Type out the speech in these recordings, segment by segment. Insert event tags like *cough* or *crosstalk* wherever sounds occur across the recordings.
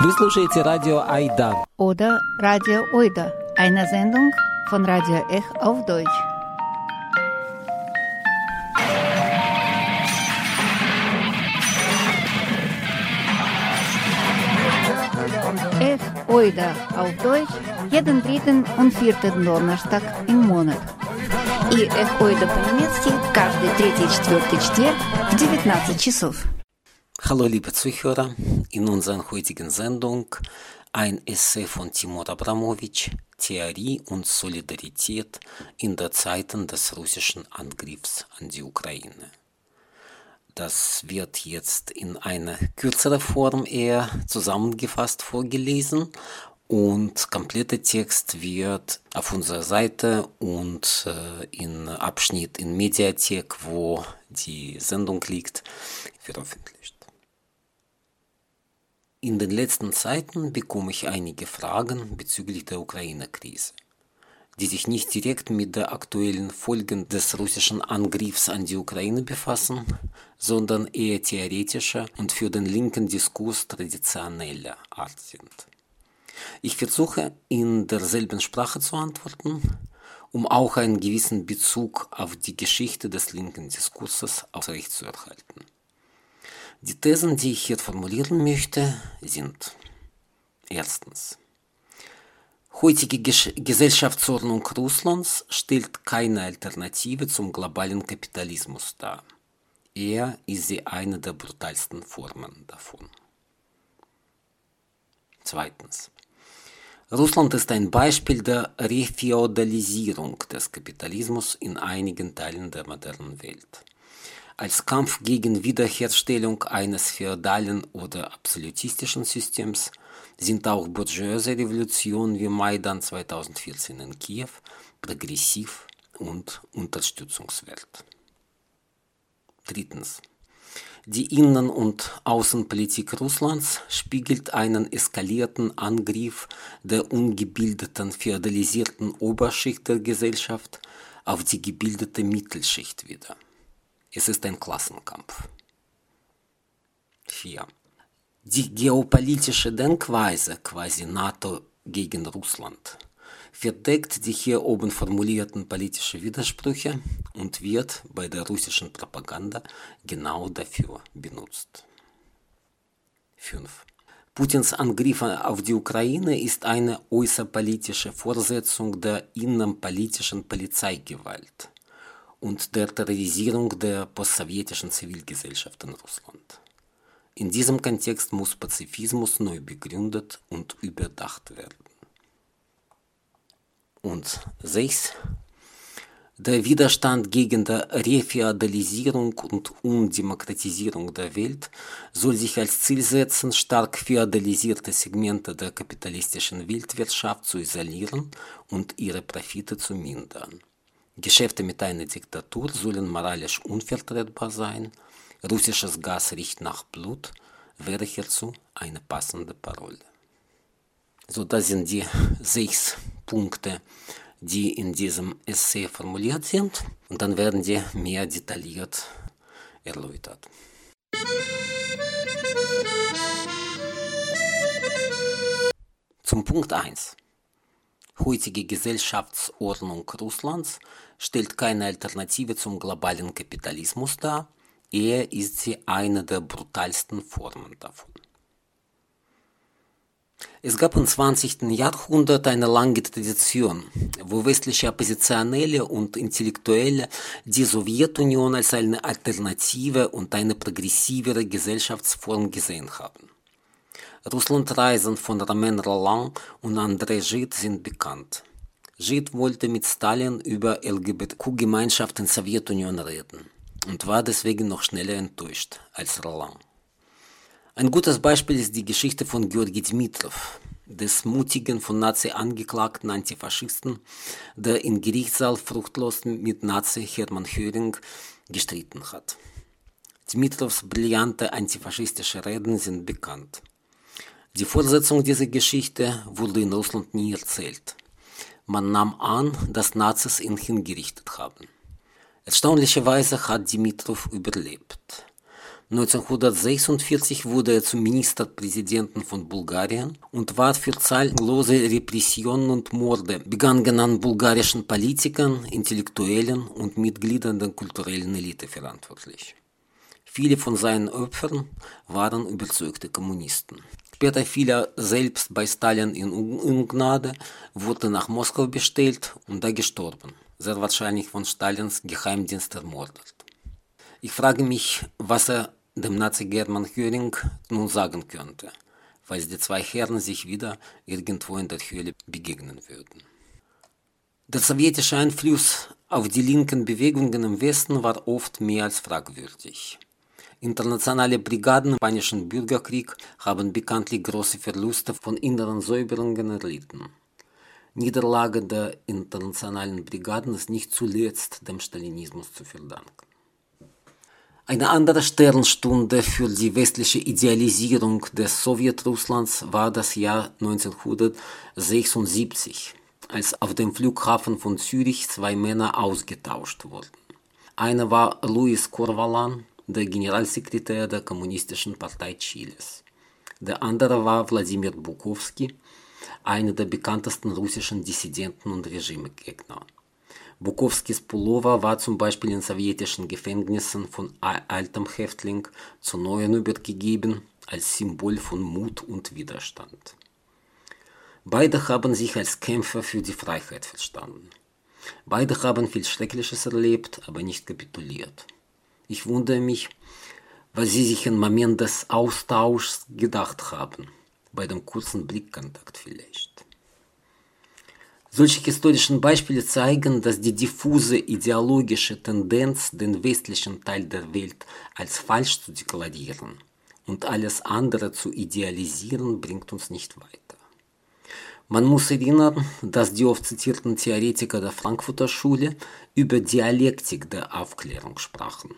Вы слушаете радио Айда. Oder Radio Oida, eine Sendung von Radio Ech auf Deutsch. Ech Oida auf Deutsch jeden dritten und vierten Donnerstag im Monat. И Эх Ойда по-немецки каждый третий и четвертый четверг в 19 часов. Hallo liebe Zuhörer, in unserer heutigen Sendung ein Essay von Timur Abramowitsch, Theorie und Solidarität in der Zeiten des russischen Angriffs an die Ukraine. Das wird jetzt in einer kürzeren Form eher zusammengefasst vorgelesen und kompletter Text wird auf unserer Seite und äh, in Abschnitt in Mediathek, wo die Sendung liegt, veröffentlicht. In den letzten Zeiten bekomme ich einige Fragen bezüglich der Ukraine-Krise, die sich nicht direkt mit den aktuellen Folgen des russischen Angriffs an die Ukraine befassen, sondern eher theoretischer und für den linken Diskurs traditioneller Art sind. Ich versuche in derselben Sprache zu antworten, um auch einen gewissen Bezug auf die Geschichte des linken Diskurses aufrechtzuerhalten. Die Thesen, die ich hier formulieren möchte, sind erstens. Heutige Gesellschaftsordnung Russlands stellt keine Alternative zum globalen Kapitalismus dar. Eher ist sie eine der brutalsten Formen davon. Zweitens. Russland ist ein Beispiel der Refeudalisierung des Kapitalismus in einigen Teilen der modernen Welt. Als Kampf gegen Wiederherstellung eines feudalen oder absolutistischen Systems sind auch bourgeoise Revolutionen wie Maidan 2014 in Kiew progressiv und unterstützungswert. Drittens. Die Innen- und Außenpolitik Russlands spiegelt einen eskalierten Angriff der ungebildeten, feudalisierten Oberschicht der Gesellschaft auf die gebildete Mittelschicht wider. Es ist ein Klassenkampf. 4. Die geopolitische Denkweise, quasi NATO gegen Russland, verdeckt die hier oben formulierten politischen Widersprüche und wird bei der russischen Propaganda genau dafür benutzt. 5. Putins Angriff auf die Ukraine ist eine äußerpolitische Fortsetzung der innenpolitischen Polizeigewalt und der Terrorisierung der postsowjetischen Zivilgesellschaft in Russland. In diesem Kontext muss Pazifismus neu begründet und überdacht werden. Und 6. Der Widerstand gegen die Refeudalisierung und Undemokratisierung der Welt soll sich als Ziel setzen, stark feudalisierte Segmente der kapitalistischen Weltwirtschaft zu isolieren und ihre Profite zu mindern. Geschäfte mit einer Diktatur sollen moralisch unvertretbar sein. Russisches Gas riecht nach Blut, wäre hierzu eine passende Parole. So, das sind die *laughs* sechs Punkte, die in diesem Essay formuliert sind. Und dann werden die mehr detailliert erläutert. Zum Punkt 1. Heutige Gesellschaftsordnung Russlands stellt keine Alternative zum globalen Kapitalismus dar, eher ist sie eine der brutalsten Formen davon. Es gab im 20. Jahrhundert eine lange Tradition, wo westliche Oppositionelle und Intellektuelle die Sowjetunion als eine alternative und eine progressivere Gesellschaftsform gesehen haben. Russlandreisen von Romain Rolland und André Gide sind bekannt. Gide wollte mit Stalin über LGBTQ-Gemeinschaft in Sowjetunion reden und war deswegen noch schneller enttäuscht als Roland. Ein gutes Beispiel ist die Geschichte von Georgi Dmitrov, des mutigen, von Nazi angeklagten Antifaschisten, der im Gerichtssaal fruchtlos mit Nazi Hermann Höring gestritten hat. Dmitrovs brillante antifaschistische Reden sind bekannt. Die Fortsetzung dieser Geschichte wurde in Russland nie erzählt. Man nahm an, dass Nazis ihn hingerichtet haben. Erstaunlicherweise hat Dimitrov überlebt. 1946 wurde er zum Ministerpräsidenten von Bulgarien und war für zahllose Repressionen und Morde begangen an bulgarischen Politikern, Intellektuellen und Mitgliedern der kulturellen Elite verantwortlich. Viele von seinen Opfern waren überzeugte Kommunisten. Später fiel er selbst bei Stalin in Ungnade, wurde nach Moskau bestellt und da gestorben, sehr wahrscheinlich von Stalins Geheimdienst ermordet. Ich frage mich, was er dem Nazi German Göring nun sagen könnte, falls die zwei Herren sich wieder irgendwo in der Höhle begegnen würden. Der sowjetische Einfluss auf die linken Bewegungen im Westen war oft mehr als fragwürdig. Internationale Brigaden im Spanischen Bürgerkrieg haben bekanntlich große Verluste von inneren Säuberungen erlitten. Niederlage der internationalen Brigaden ist nicht zuletzt dem Stalinismus zu verdanken. Eine andere Sternstunde für die westliche Idealisierung des Sowjetrusslands war das Jahr 1976, als auf dem Flughafen von Zürich zwei Männer ausgetauscht wurden. Einer war Luis Corvalan, der Generalsekretär der Kommunistischen Partei Chiles. Der andere war Wladimir Bukowski, einer der bekanntesten russischen Dissidenten und Regimegegner. Bukowskis Pullover war zum Beispiel in sowjetischen Gefängnissen von altem Häftling zu neuen übergegeben, als Symbol von Mut und Widerstand. Beide haben sich als Kämpfer für die Freiheit verstanden. Beide haben viel Schreckliches erlebt, aber nicht kapituliert. Ich wundere mich, was sie sich im Moment des Austauschs gedacht haben, bei dem kurzen Blickkontakt vielleicht. Solche historischen Beispiele zeigen, dass die diffuse ideologische Tendenz, den westlichen Teil der Welt als falsch zu deklarieren und alles andere zu idealisieren, bringt uns nicht weiter. Man muss erinnern, dass die oft zitierten Theoretiker der Frankfurter Schule über Dialektik der Aufklärung sprachen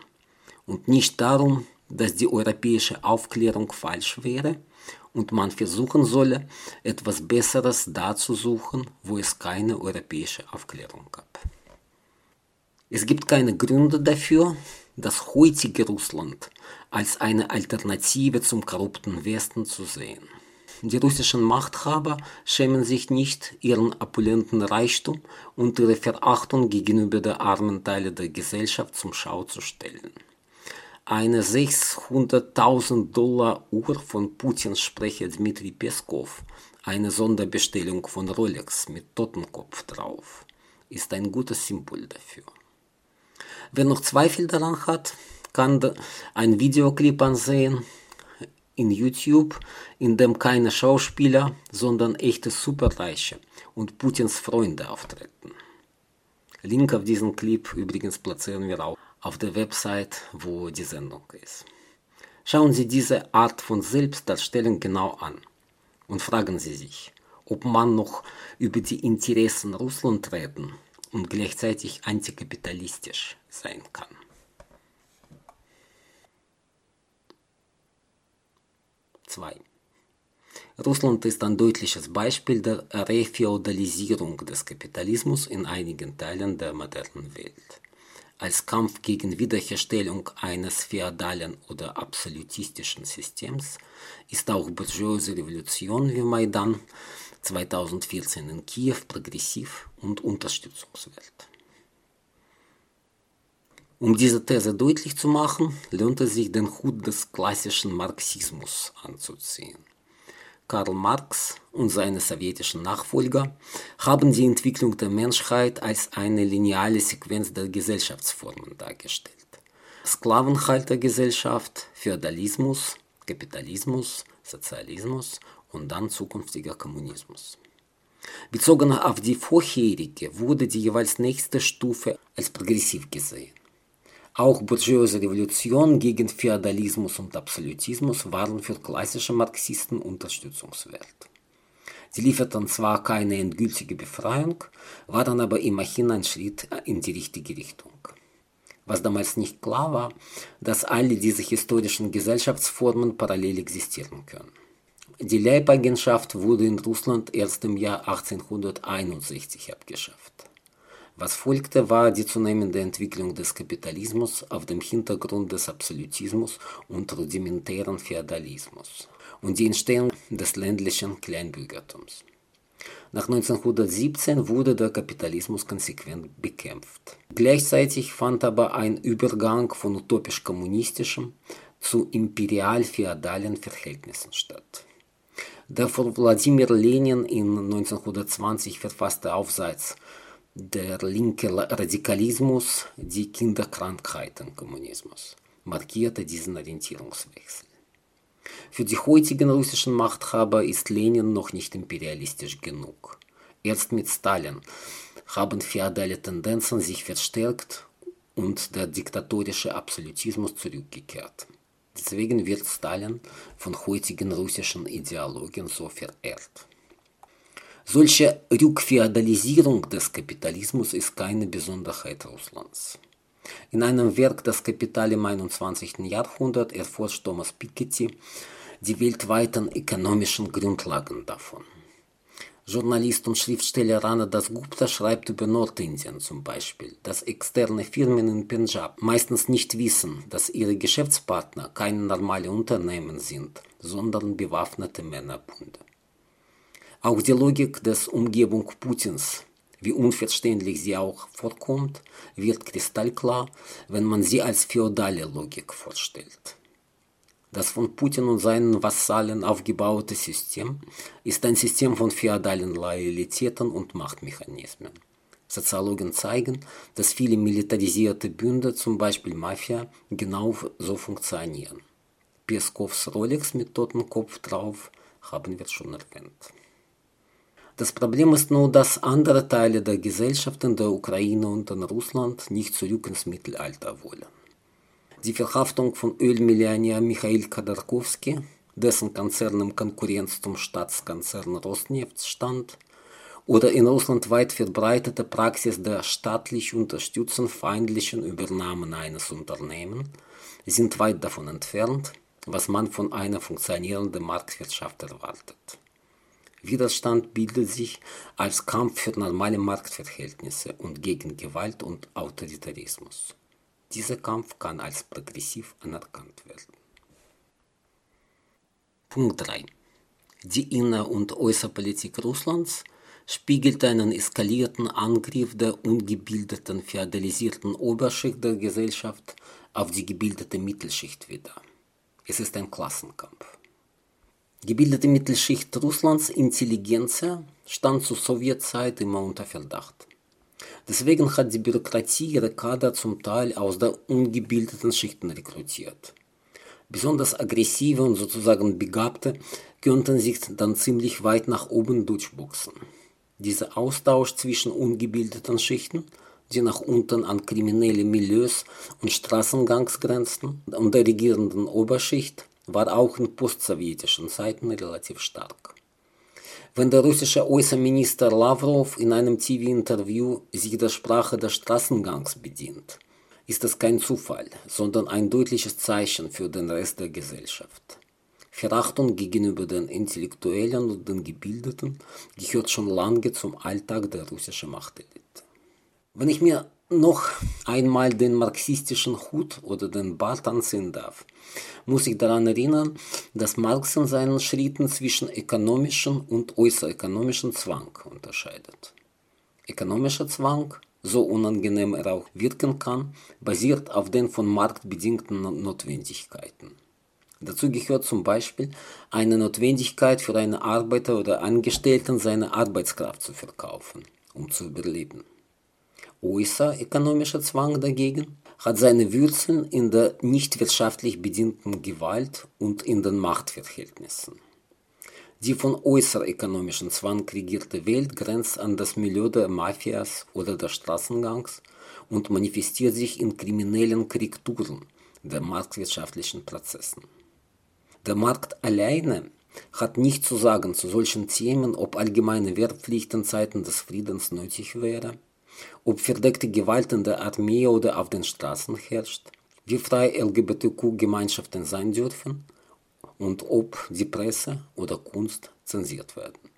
und nicht darum, dass die europäische Aufklärung falsch wäre, und man versuchen solle, etwas Besseres da zu suchen, wo es keine europäische Aufklärung gab. Es gibt keine Gründe dafür, das heutige Russland als eine Alternative zum korrupten Westen zu sehen. Die russischen Machthaber schämen sich nicht, ihren opulenten Reichtum und ihre Verachtung gegenüber der armen Teile der Gesellschaft zum Schau zu stellen eine 600.000 Dollar Uhr von Putins Sprecher Dmitri Peskov, eine Sonderbestellung von Rolex mit Totenkopf drauf, ist ein gutes Symbol dafür. Wer noch Zweifel daran hat, kann ein Videoclip ansehen in YouTube, in dem keine Schauspieler, sondern echte Superreiche und Putins Freunde auftreten. Link auf diesen Clip übrigens platzieren wir auch auf der Website, wo die Sendung ist. Schauen Sie diese Art von Selbstdarstellung genau an und fragen Sie sich, ob man noch über die Interessen Russlands reden und gleichzeitig antikapitalistisch sein kann. Zwei. Russland ist ein deutliches Beispiel der Refeudalisierung des Kapitalismus in einigen Teilen der modernen Welt als Kampf gegen Wiederherstellung eines feudalen oder absolutistischen Systems ist auch bourgeoise Revolution wie Maidan 2014 in Kiew progressiv und unterstützungswert. Um diese These deutlich zu machen, lohnt es sich, den Hut des klassischen Marxismus anzuziehen. Karl Marx und seine sowjetischen Nachfolger haben die Entwicklung der Menschheit als eine lineare Sequenz der Gesellschaftsformen dargestellt. Sklavenhaltergesellschaft, Feudalismus, Kapitalismus, Sozialismus und dann zukünftiger Kommunismus. Bezogen auf die vorherige wurde die jeweils nächste Stufe als progressiv gesehen. Auch bourgeoise Revolution gegen Feudalismus und Absolutismus waren für klassische Marxisten unterstützungswert. Sie lieferten zwar keine endgültige Befreiung, waren aber immerhin ein Schritt in die richtige Richtung. Was damals nicht klar war, dass alle diese historischen Gesellschaftsformen parallel existieren können. Die Leibeigenschaft wurde in Russland erst im Jahr 1861 abgeschafft. Was folgte, war die zunehmende Entwicklung des Kapitalismus auf dem Hintergrund des Absolutismus und rudimentären Feudalismus und die Entstehung des ländlichen Kleinbürgertums. Nach 1917 wurde der Kapitalismus konsequent bekämpft. Gleichzeitig fand aber ein Übergang von utopisch-kommunistischem zu imperial-feudalen Verhältnissen statt. Der von Wladimir Lenin in 1920 verfasste Aufsatz der linke Radikalismus, die Kinderkrankheiten Kommunismus, markierte diesen Orientierungswechsel. Für die heutigen russischen Machthaber ist Lenin noch nicht imperialistisch genug. Erst mit Stalin haben feudale Tendenzen sich verstärkt und der diktatorische Absolutismus zurückgekehrt. Deswegen wird Stalin von heutigen russischen Ideologen so verehrt. Solche Rückfeudalisierung des Kapitalismus ist keine Besonderheit Russlands. In einem Werk Das Kapital im 21. Jahrhundert erforscht Thomas Piketty die weltweiten ökonomischen Grundlagen davon. Journalist und Schriftsteller Rana Dasgupta schreibt über Nordindien zum Beispiel, dass externe Firmen in Punjab meistens nicht wissen, dass ihre Geschäftspartner keine normale Unternehmen sind, sondern bewaffnete Männerbunde. Auch die Logik des Umgebung Putins, wie unverständlich sie auch vorkommt, wird kristallklar, wenn man sie als feudale Logik vorstellt. Das von Putin und seinen Vasallen aufgebaute System ist ein System von feudalen Loyalitäten und Machtmechanismen. Soziologen zeigen, dass viele militarisierte Bünde, zum Beispiel Mafia, genau so funktionieren. Peskovs Rolex mit Totenkopf drauf haben wir schon erwähnt. Das Problem ist nur, dass andere Teile der Gesellschaft in der Ukraine und in Russland nicht zurück ins Mittelalter wollen die Verhaftung von Ölmillionär Michail Khodorkovsky, dessen Konzern im Konkurrenz zum Staatskonzern Rosneft stand, oder in Russland weit verbreitete Praxis der staatlich unterstützten feindlichen Übernahmen eines Unternehmens sind weit davon entfernt, was man von einer funktionierenden Marktwirtschaft erwartet. Widerstand bildet sich als Kampf für normale Marktverhältnisse und gegen Gewalt und Autoritarismus. Dieser Kampf kann als progressiv anerkannt werden. Punkt 3. Die Inner- und Äußerpolitik Russlands spiegelt einen eskalierten Angriff der ungebildeten, feudalisierten Oberschicht der Gesellschaft auf die gebildete Mittelschicht wider. Es ist ein Klassenkampf. Gebildete Mittelschicht Russlands, Intelligenz, stand zur Sowjetzeit immer unter Verdacht. Deswegen hat die Bürokratie ihre Kader zum Teil aus der ungebildeten Schichten rekrutiert. Besonders aggressive und sozusagen Begabte könnten sich dann ziemlich weit nach oben durchboxen. Dieser Austausch zwischen ungebildeten Schichten, die nach unten an kriminelle Milieus und Straßengangs grenzten, und der regierenden Oberschicht war auch in postsowjetischen Zeiten relativ stark. Wenn der russische Außenminister Lavrov in einem TV-Interview sich der Sprache des Straßengangs bedient, ist das kein Zufall, sondern ein deutliches Zeichen für den Rest der Gesellschaft. Verachtung gegenüber den Intellektuellen und den Gebildeten gehört schon lange zum Alltag der russischen Machtelite. Wenn ich mir noch einmal den marxistischen Hut oder den Bart anziehen darf, muss ich daran erinnern, dass Marx in seinen Schritten zwischen ökonomischem und äußerökonomischem Zwang unterscheidet. Ökonomischer Zwang, so unangenehm er auch wirken kann, basiert auf den von Markt bedingten Notwendigkeiten. Dazu gehört zum Beispiel eine Notwendigkeit für einen Arbeiter oder Angestellten seine Arbeitskraft zu verkaufen, um zu überleben. Äußerökonomischer Zwang dagegen hat seine Wurzeln in der nicht wirtschaftlich bedingten Gewalt und in den Machtverhältnissen. Die von äußerökonomischem Zwang regierte Welt grenzt an das Milieu der Mafias oder der Straßengangs und manifestiert sich in kriminellen Korrekturen der marktwirtschaftlichen Prozessen. Der Markt alleine hat nicht zu sagen zu solchen Themen, ob allgemeine Wehrpflicht in Zeiten des Friedens nötig wäre ob verdeckte Gewalt in der Armee oder auf den Straßen herrscht, wie frei LGBTQ-Gemeinschaften sein dürfen und ob die Presse oder Kunst zensiert werden.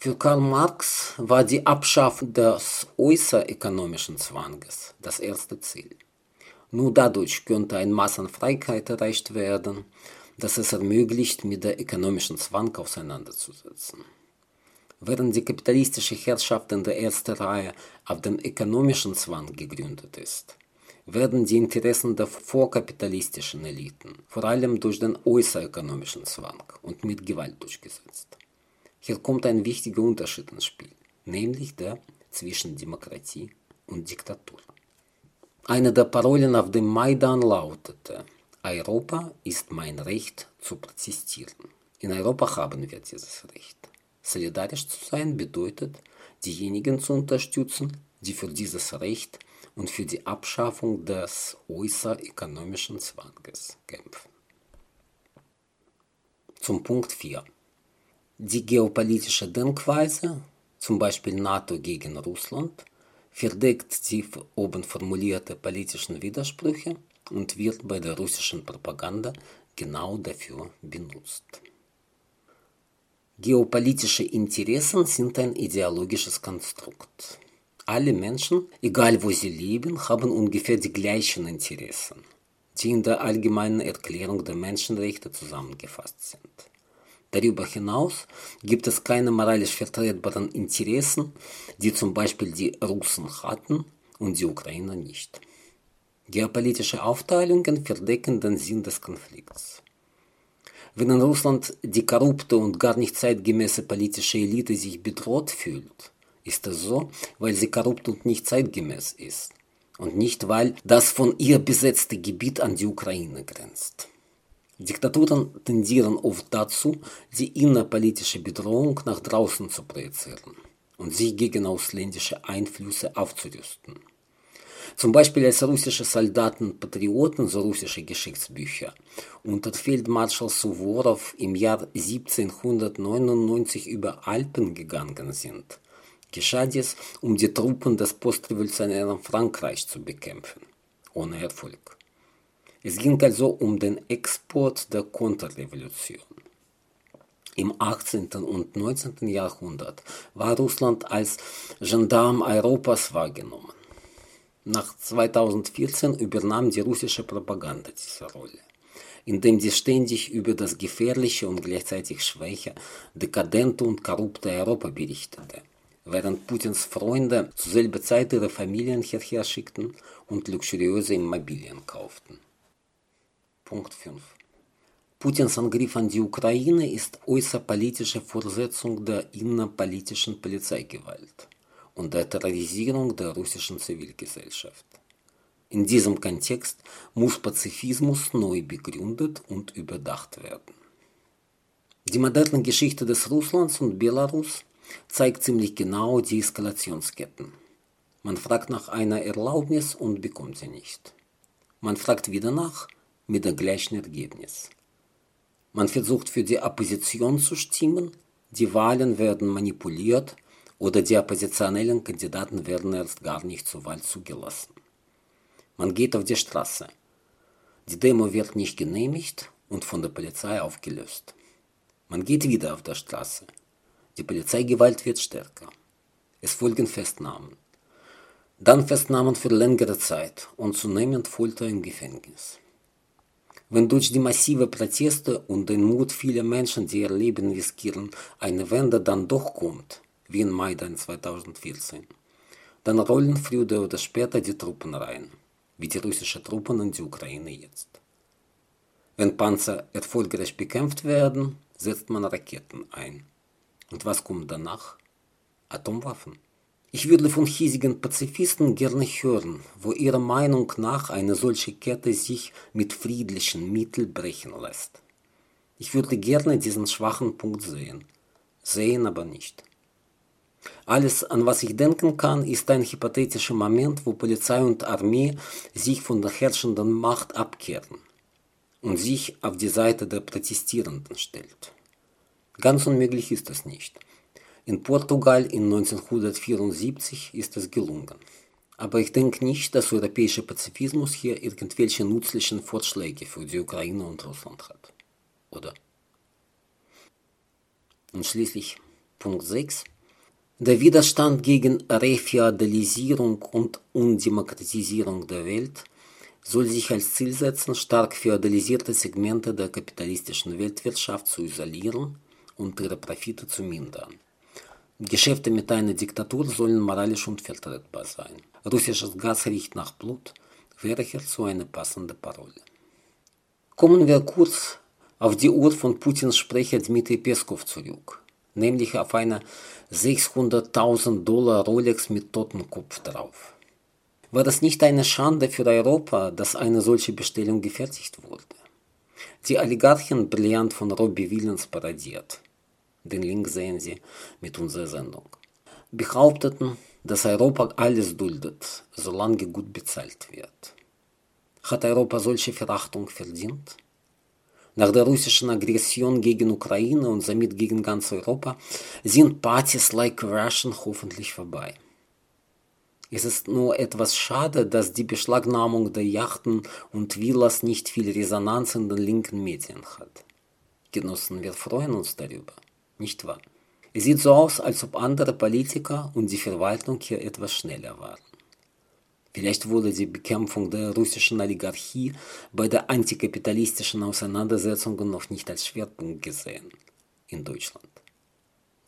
Für Karl Marx war die Abschaffung des äußerökonomischen Zwanges das erste Ziel. Nur dadurch könnte eine Massenfreiheit erreicht werden, dass es ermöglicht, mit der ökonomischen Zwang auseinanderzusetzen. Während die kapitalistische Herrschaft in der ersten Reihe auf dem ökonomischen Zwang gegründet ist, werden die Interessen der vorkapitalistischen Eliten vor allem durch den äußerökonomischen Zwang und mit Gewalt durchgesetzt. Hier kommt ein wichtiger Unterschied ins Spiel, nämlich der zwischen Demokratie und Diktatur. Eine der Parolen auf dem Maidan lautete, Europa ist mein Recht zu protestieren. In Europa haben wir dieses Recht. Solidarisch zu sein bedeutet, diejenigen zu unterstützen, die für dieses Recht und für die Abschaffung des äußerökonomischen Zwanges kämpfen. Zum Punkt 4. Die geopolitische Denkweise, zum Beispiel NATO gegen Russland, verdeckt die oben formulierte politischen Widersprüche und wird bei der russischen Propaganda genau dafür benutzt. Geopolitische Interessen sind ein ideologisches Konstrukt. Alle Menschen, egal wo sie leben, haben ungefähr die gleichen Interessen, die in der allgemeinen Erklärung der Menschenrechte zusammengefasst sind. Darüber hinaus gibt es keine moralisch vertretbaren Interessen, die zum Beispiel die Russen hatten und die Ukrainer nicht. Geopolitische Aufteilungen verdecken den Sinn des Konflikts. Wenn in Russland die korrupte und gar nicht zeitgemäße politische Elite sich bedroht fühlt, ist es so, weil sie korrupt und nicht zeitgemäß ist und nicht weil das von ihr besetzte Gebiet an die Ukraine grenzt. Diktaturen tendieren oft dazu, die innerpolitische Bedrohung nach draußen zu projizieren und sich gegen ausländische Einflüsse aufzurüsten. Zum Beispiel als russische Soldaten Patrioten, so russische Geschichtsbücher, unter Feldmarschall Suvorov im Jahr 1799 über Alpen gegangen sind, geschah dies, um die Truppen des postrevolutionären Frankreichs zu bekämpfen, ohne Erfolg. Es ging also um den Export der Konterrevolution. Im 18. und 19. Jahrhundert war Russland als Gendarm Europas wahrgenommen. Nach 2014 übernahm die russische Propaganda diese Rolle, indem sie ständig über das gefährliche und gleichzeitig schwäche, dekadente und korrupte Europa berichtete, während Putins Freunde zur selben Zeit ihre Familien hierher schickten und luxuriöse Immobilien kauften. Punkt 5. Putins Angriff an die Ukraine ist äußerpolitische Fortsetzung der innerpolitischen Polizeigewalt und der Terrorisierung der russischen Zivilgesellschaft. In diesem Kontext muss Pazifismus neu begründet und überdacht werden. Die moderne Geschichte des Russlands und Belarus zeigt ziemlich genau die Eskalationsketten. Man fragt nach einer Erlaubnis und bekommt sie nicht. Man fragt wieder nach mit dem gleichen Ergebnis. Man versucht für die Opposition zu stimmen, die Wahlen werden manipuliert oder die oppositionellen Kandidaten werden erst gar nicht zur Wahl zugelassen. Man geht auf die Straße. Die Demo wird nicht genehmigt und von der Polizei aufgelöst. Man geht wieder auf der Straße. Die Polizeigewalt wird stärker. Es folgen Festnahmen. Dann Festnahmen für längere Zeit und zunehmend Folter im Gefängnis. Wenn durch die massive Proteste und den Mut vieler Menschen, die ihr Leben riskieren, eine Wende dann doch kommt, wie in Maidan 2014, dann rollen früher oder später die Truppen rein, wie die russischen Truppen in die Ukraine jetzt. Wenn Panzer erfolgreich bekämpft werden, setzt man Raketen ein. Und was kommt danach? Atomwaffen. Ich würde von hiesigen Pazifisten gerne hören, wo ihrer Meinung nach eine solche Kette sich mit friedlichen Mitteln brechen lässt. Ich würde gerne diesen schwachen Punkt sehen, sehen aber nicht. Alles, an was ich denken kann, ist ein hypothetischer Moment, wo Polizei und Armee sich von der herrschenden Macht abkehren und sich auf die Seite der Protestierenden stellt. Ganz unmöglich ist das nicht. In Portugal in 1974 ist es gelungen. Aber ich denke nicht, dass europäischer Pazifismus hier irgendwelche nützlichen Vorschläge für die Ukraine und Russland hat. Oder? Und schließlich Punkt 6. Der Widerstand gegen Refeudalisierung und Undemokratisierung der Welt soll sich als Ziel setzen, stark feudalisierte Segmente der kapitalistischen Weltwirtschaft zu isolieren und ihre Profite zu mindern. Geschäfte mit einer Diktatur sollen moralisch unvertretbar sein. Russisches Gas riecht nach Blut, wäre hierzu eine passende Parole. Kommen wir kurz auf die Uhr von Putins Sprecher Dmitri Peskov zurück, nämlich auf eine 600.000 Dollar Rolex mit Totenkopf drauf. War das nicht eine Schande für Europa, dass eine solche Bestellung gefertigt wurde? Die Oligarchen brillant von Robbie Williams paradiert. Den Link sehen Sie mit unserer Sendung. Behaupteten, dass Europa alles duldet, solange gut bezahlt wird. Hat Europa solche Verachtung verdient? Nach der russischen Aggression gegen Ukraine und damit gegen ganz Europa sind Partys like Russian hoffentlich vorbei. Es ist nur etwas schade, dass die Beschlagnahmung der Yachten und Villas nicht viel Resonanz in den linken Medien hat. Genossen, wir freuen uns darüber, nicht wahr? Es sieht so aus, als ob andere Politiker und die Verwaltung hier etwas schneller waren. Vielleicht wurde die Bekämpfung der russischen Oligarchie bei der antikapitalistischen Auseinandersetzung noch nicht als Schwerpunkt gesehen in Deutschland.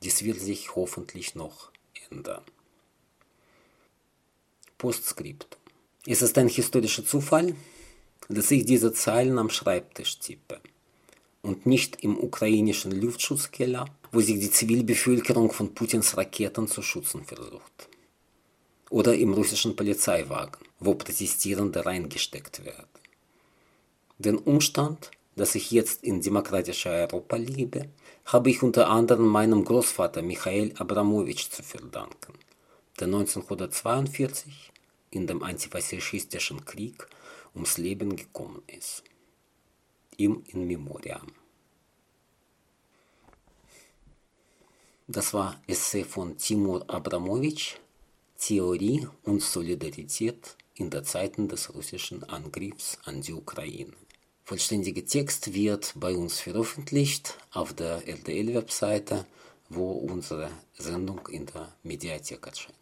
Dies wird sich hoffentlich noch ändern. Postskriptum. Es ist ein historischer Zufall, dass ich diese Zeilen am Schreibtisch tippe und nicht im ukrainischen Luftschutzkeller, wo sich die Zivilbevölkerung von Putins Raketen zu schützen versucht. Oder im russischen Polizeiwagen, wo Protestierende reingesteckt werden. Den Umstand, dass ich jetzt in demokratischer Europa lebe, habe ich unter anderem meinem Großvater Michael Abramowitsch zu verdanken, der 1942 in dem antifaschistischen Krieg ums Leben gekommen ist. Ihm in Memoriam. Das war Essay von Timur Abramowitsch, Theorie und Solidarität in der Zeiten des russischen Angriffs an die Ukraine. Vollständiger Text wird bei uns veröffentlicht auf der RDL-Webseite, wo unsere Sendung in der Mediathek erscheint.